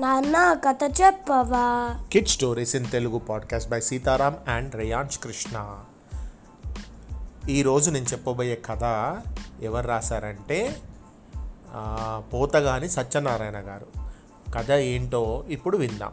నాన్న కథ చెప్పవా? Kid stories in Telugu podcast by Sitaram and Reyans Krishna ఈరోజు నేను చెప్పబోయే కథ ఎవరు రాశారంటే పోతగాని సత్యనారాయణ గారు. కథ ఏంటో ఇప్పుడు విందాం.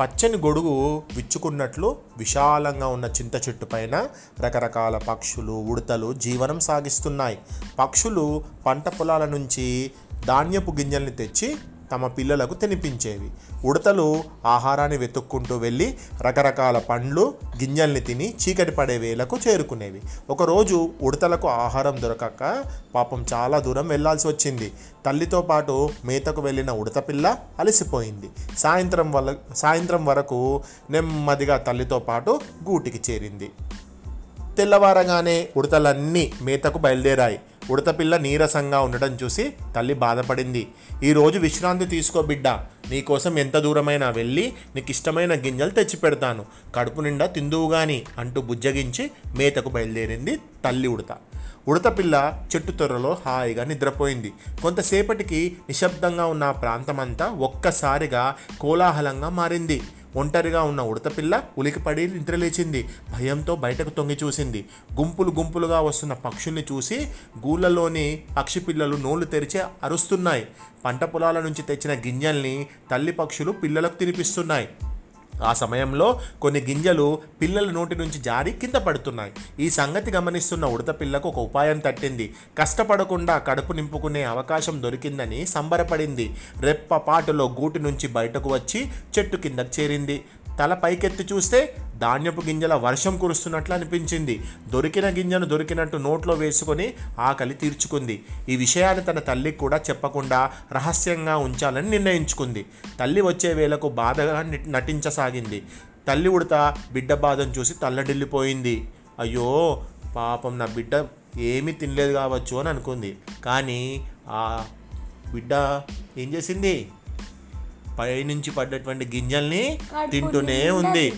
పచ్చని గొడుగు విచ్చుకున్నట్లు విశాలంగా ఉన్న చింత చెట్టు పైన రకరకాల పక్షులు ఉడతలు జీవనం సాగిస్తున్నాయి. పక్షులు పంట పొలాల నుంచి ధాన్యపు గింజల్ని తెచ్చి తమ పిల్లలకు తినిపించేవి. ఉడతలు ఆహారాన్ని వెతుక్కుంటూ వెళ్ళి రకరకాల పండ్లు గింజల్ని తిని చీకటి పడే వేలకు చేరుకునేవి. ఒకరోజు ఉడతలకు ఆహారం దొరకక పాపం చాలా దూరం వెళ్ళాల్సి వచ్చింది. తల్లితో పాటు మేతకు వెళ్ళిన ఉడత పిల్ల అలసిపోయింది. సాయంత్రం వల్ల సాయంత్రం వరకు నెమ్మదిగా తల్లితో పాటు గూటికి చేరింది. తెల్లవారగానే ఉడతలన్నీ మేతకు బయలుదేరాయి. ఉడతపిల్ల నీరసంగా ఉండడం చూసి తల్లి బాధపడింది. ఈరోజు విశ్రాంతి తీసుకో బిడ్డ. నీకోసం ఎంత దూరమైనా వెళ్ళి నీకు ఇష్టమైన గింజలు తెచ్చి పెడతాను. కడుపు నిండా తిందువు గాని అంటూ బుజ్జగించి మేతకు బయలుదేరింది తల్లి ఉడత. ఉడతపిల్ల చెట్టు తొర్రలో హాయిగా నిద్రపోయింది. కొంతసేపటికి నిశ్శబ్దంగా ఉన్న ప్రాంతమంతా ఒక్కసారిగా కోలాహలంగా మారింది. ఒంటరిగా ఉన్న ఉడతపిల్ల ఉలికిపడి నిద్రలేచింది. భయంతో బయటకు తొంగి చూసింది. గుంపులు గుంపులుగా వస్తున్న పక్షుల్ని చూసి గూళ్ళలోని పక్షి పిల్లలు నోళ్ళు తెరిచి అరుస్తున్నాయి. పంట పొలాల నుంచి తెచ్చిన గింజల్ని తల్లి పక్షులు పిల్లలకు తినిపిస్తున్నాయి. ఆ సమయంలో కొన్ని గింజలు పిల్లల నోటి నుంచి జారి కింద పడుతున్నాయి. ఈ సంగతి గమనిస్తున్న ఉడత పిల్లకు ఒక ఉపాయం తట్టింది. కష్టపడకుండా కడుపు నింపుకునే అవకాశం దొరికిందని సంబరపడింది. రెప్పపాటులో గూటి నుంచి బయటకు వచ్చి చెట్టు కిందకు చేరింది. తల పైకెత్తి చూస్తే ధాన్యపు గింజల వర్షం కురుస్తున్నట్లు అనిపించింది. దొరికిన గింజను దొరికినట్టు నోట్లో వేసుకొని ఆకలి తీర్చుకుంది. ఈ విషయాన్ని తన తల్లికి కూడా చెప్పకుండా రహస్యంగా ఉంచాలని నిర్ణయించుకుంది. తల్లి వచ్చే వేళకు బాధగా నటించసాగింది. తల్లి ఉడత బిడ్డ బాధను చూసి తల్లడిల్లిపోయింది. అయ్యో పాపం నా బిడ్డ ఏమీ తినలేదు కావచ్చు అని అనుకుంది. కానీ ఆ బిడ్డ ఏం చేసింది? పైనుంచి పడ్డటువంటి గింజల్ని తింటూనే ఉంది.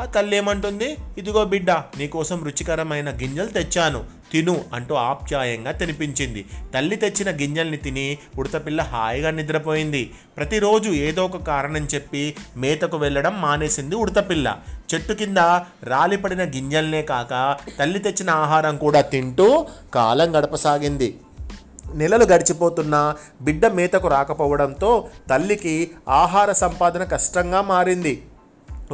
ఆ తల్లి ఏమంటుంది? ఇదిగో బిడ్డ నీకోసం రుచికరమైన గింజలు తెచ్చాను. తిను అంటూ ఆప్యాయంగా తినిపించింది. తల్లి తెచ్చిన గింజల్ని తిని ఉడతపిల్ల హాయిగా నిద్రపోయింది. ప్రతిరోజు ఏదో ఒక కారణం చెప్పి మేతకు వెళ్ళడం మానేసింది ఉడతపిల్ల చెట్టు కింద రాలిపడిన గింజల్నే కాక తల్లి తెచ్చిన ఆహారం కూడా తింటూ కాలం గడపసాగింది. నెలలు గడిచిపోతున్నా బిడ్డ మేతకు రాకపోవడంతో తల్లికి ఆహార సంపాదన కష్టంగా మారింది.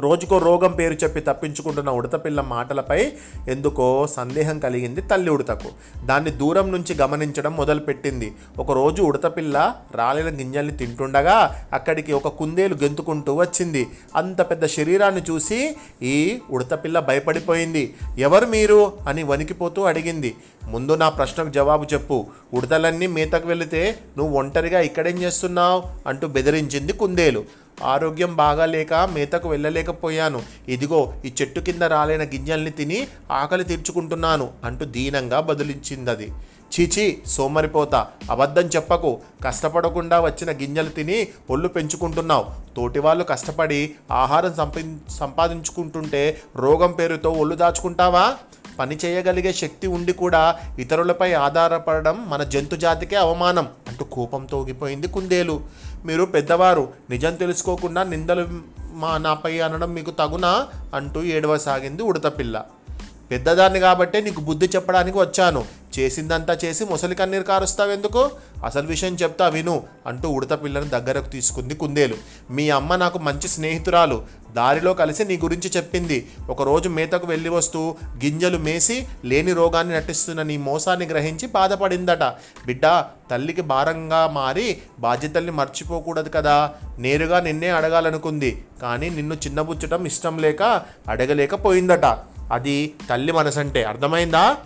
రోజుకో రోగం పేరు చెప్పి తప్పించుకుంటున్న ఉడతపిల్ల మాటలపై ఎందుకో సందేహం కలిగింది తల్లి ఉడతకు. దాన్ని దూరం నుంచి గమనించడం మొదలుపెట్టింది. ఒకరోజు ఉడతపిల్ల రాలిన గింజల్ని తింటుండగా అక్కడికి ఒక కుందేలు గెంతుకుంటూ వచ్చింది. అంత పెద్ద శరీరాన్ని చూసి ఈ ఉడతపిల్ల భయపడిపోయింది. ఎవరు మీరు? అని వణికిపోతూ అడిగింది. ముందు నా ప్రశ్నకు జవాబు చెప్పు. ఉడతలన్నీ మేతకు వెళితే నువ్వు ఒంటరిగా ఇక్కడేం చేస్తున్నావు? అంటూ బెదిరించింది కుందేలు. ఆరోగ్యం బాగాలేక మేతకు వెళ్ళలేకపోయాను. ఇదిగో ఈ చెట్టు కింద రాలైన గింజల్ని తిని ఆకలి తీర్చుకుంటున్నాను అంటూ దీనంగా బదులించింది అది చీచీ సోమరిపోతా అబద్ధం చెప్పకు. కష్టపడకుండా వచ్చిన గింజలు తిని ఒళ్ళు పెంచుకుంటున్నావు. తోటి వాళ్ళు కష్టపడి ఆహారం సంపి సంపాదించుకుంటుంటే రోగం పేరుతో ఒళ్ళు దాచుకుంటావా? పని చేయగలిగే శక్తి ఉండి కూడా ఇతరులపై ఆధారపడడం మన జంతు జాతికే అవమానం అంటూ కోపంతో ఊగిపోయింది కుందేలు. మీరు పెద్దవారు నిజం తెలుసుకోకుండా నిందలు మా నాపై అనడం మీకు తగునా? అంటూ ఏడవసాగింది ఉడతపిల్ల పెద్దదాన్ని కాబట్టే నీకు బుద్ధి చెప్పడానికి వచ్చాను. చేసిందంతా చేసి ముసలి కన్నీరు కారుస్తావెందుకు అసలు విషయం చెప్తా విను అంటూ ఉడత పిల్లను దగ్గరకు తీసుకుంది కుందేలు. మీ అమ్మ నాకు మంచి స్నేహితురాలు. దారిలో కలిసి నీ గురించి చెప్పింది. ఒకరోజు మేతకు వెళ్ళి వస్తూ గింజలు మేసి లేని రోగాన్ని నటిస్తున్న నీ మోసాన్ని గ్రహించి బాధపడిందట. బిడ్డ తల్లికి భారంగా మారి బాధ్యతల్ని మర్చిపోకూడదు కదా. నేరుగా నిన్నే అడగాలనుకుంది. కానీ నిన్ను చిన్నబుచ్చటం ఇష్టం లేక అడగలేకపోయిందట అది తల్లి మనసంటే. అర్థమైందా?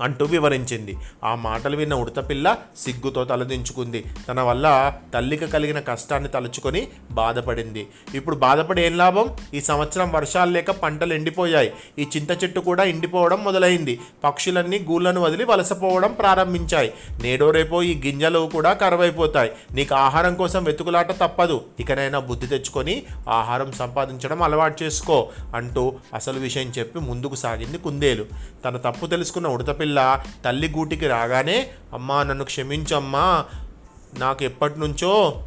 అంటూ వివరించింది. ఆ మాటలు విన్న ఉడతపిల్ల సిగ్గుతో తలదించుకుంది తన వల్ల తల్లికి కలిగిన కష్టాన్ని తలుచుకొని బాధపడింది. ఇప్పుడు బాధపడి ఏం లాభం? ఈ సంవత్సరం వర్షాలు లేక పంటలు ఎండిపోయాయి. ఈ చింత చెట్టు కూడా ఎండిపోవడం మొదలైంది. పక్షులన్నీ గూళ్ళను వదిలి వలసపోవడం ప్రారంభించాయి. నేడో రేపో ఈ గింజలు కూడా కరువైపోతాయి. నీకు ఆహారం కోసం వెతుకులాట తప్పదు. ఇకనైనా బుద్ధి తెచ్చుకొని ఆహారం సంపాదించడం అలవాటు చేసుకో అంటూ అసలు విషయం చెప్పి ముందుకు సాగింది కుందేలు. తన తప్పు తెలుసుకున్న ఉడతపిల్ల తల్లి గూటికి రాగానే అమ్మా నన్ను క్షమించమ్మా. నాకు ఎప్పటి నుంచో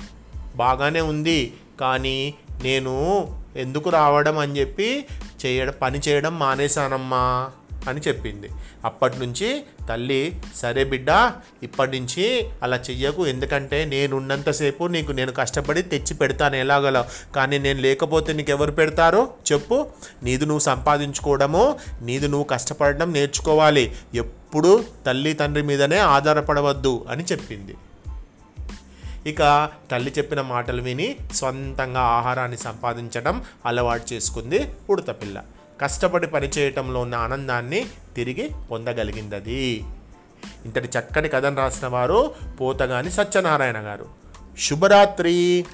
బాగానే ఉంది. కానీ నేను ఎందుకు రావడం అని చెప్పి చేయడం పని చేయడం మానేశానమ్మా. అని చెప్పింది. అప్పటి నుంచి తల్లి సరే బిడ్డ ఇప్పటి నుంచి అలా చెయ్యకు. ఎందుకంటే నేను ఉన్నంతసేపు నీకు నేను కష్టపడి తెచ్చి పెడతాను ఎలాగలో. కానీ నేను లేకపోతే నీకు ఎవరు పెడతారో? చెప్పు. నీది నువ్వు సంపాదించుకోవడము నీది నువ్వు కష్టపడడం నేర్చుకోవాలి. ఎప్పుడు తల్లి తండ్రి మీదనే ఆధారపడవద్దు అని చెప్పింది. ఇక తల్లి చెప్పిన మాటలు విని స్వంతంగా ఆహారాన్ని సంపాదించడం అలవాటు చేసుకుంది ఉడతపిల్ల కష్టపడి పనిచేయటంలో ఉన్న ఆనందాన్ని తిరిగి పొందగలిగింది ఇంతటి చక్కటి కథను రాసిన వారు పోతగాని సత్యనారాయణ గారు. శుభరాత్రి.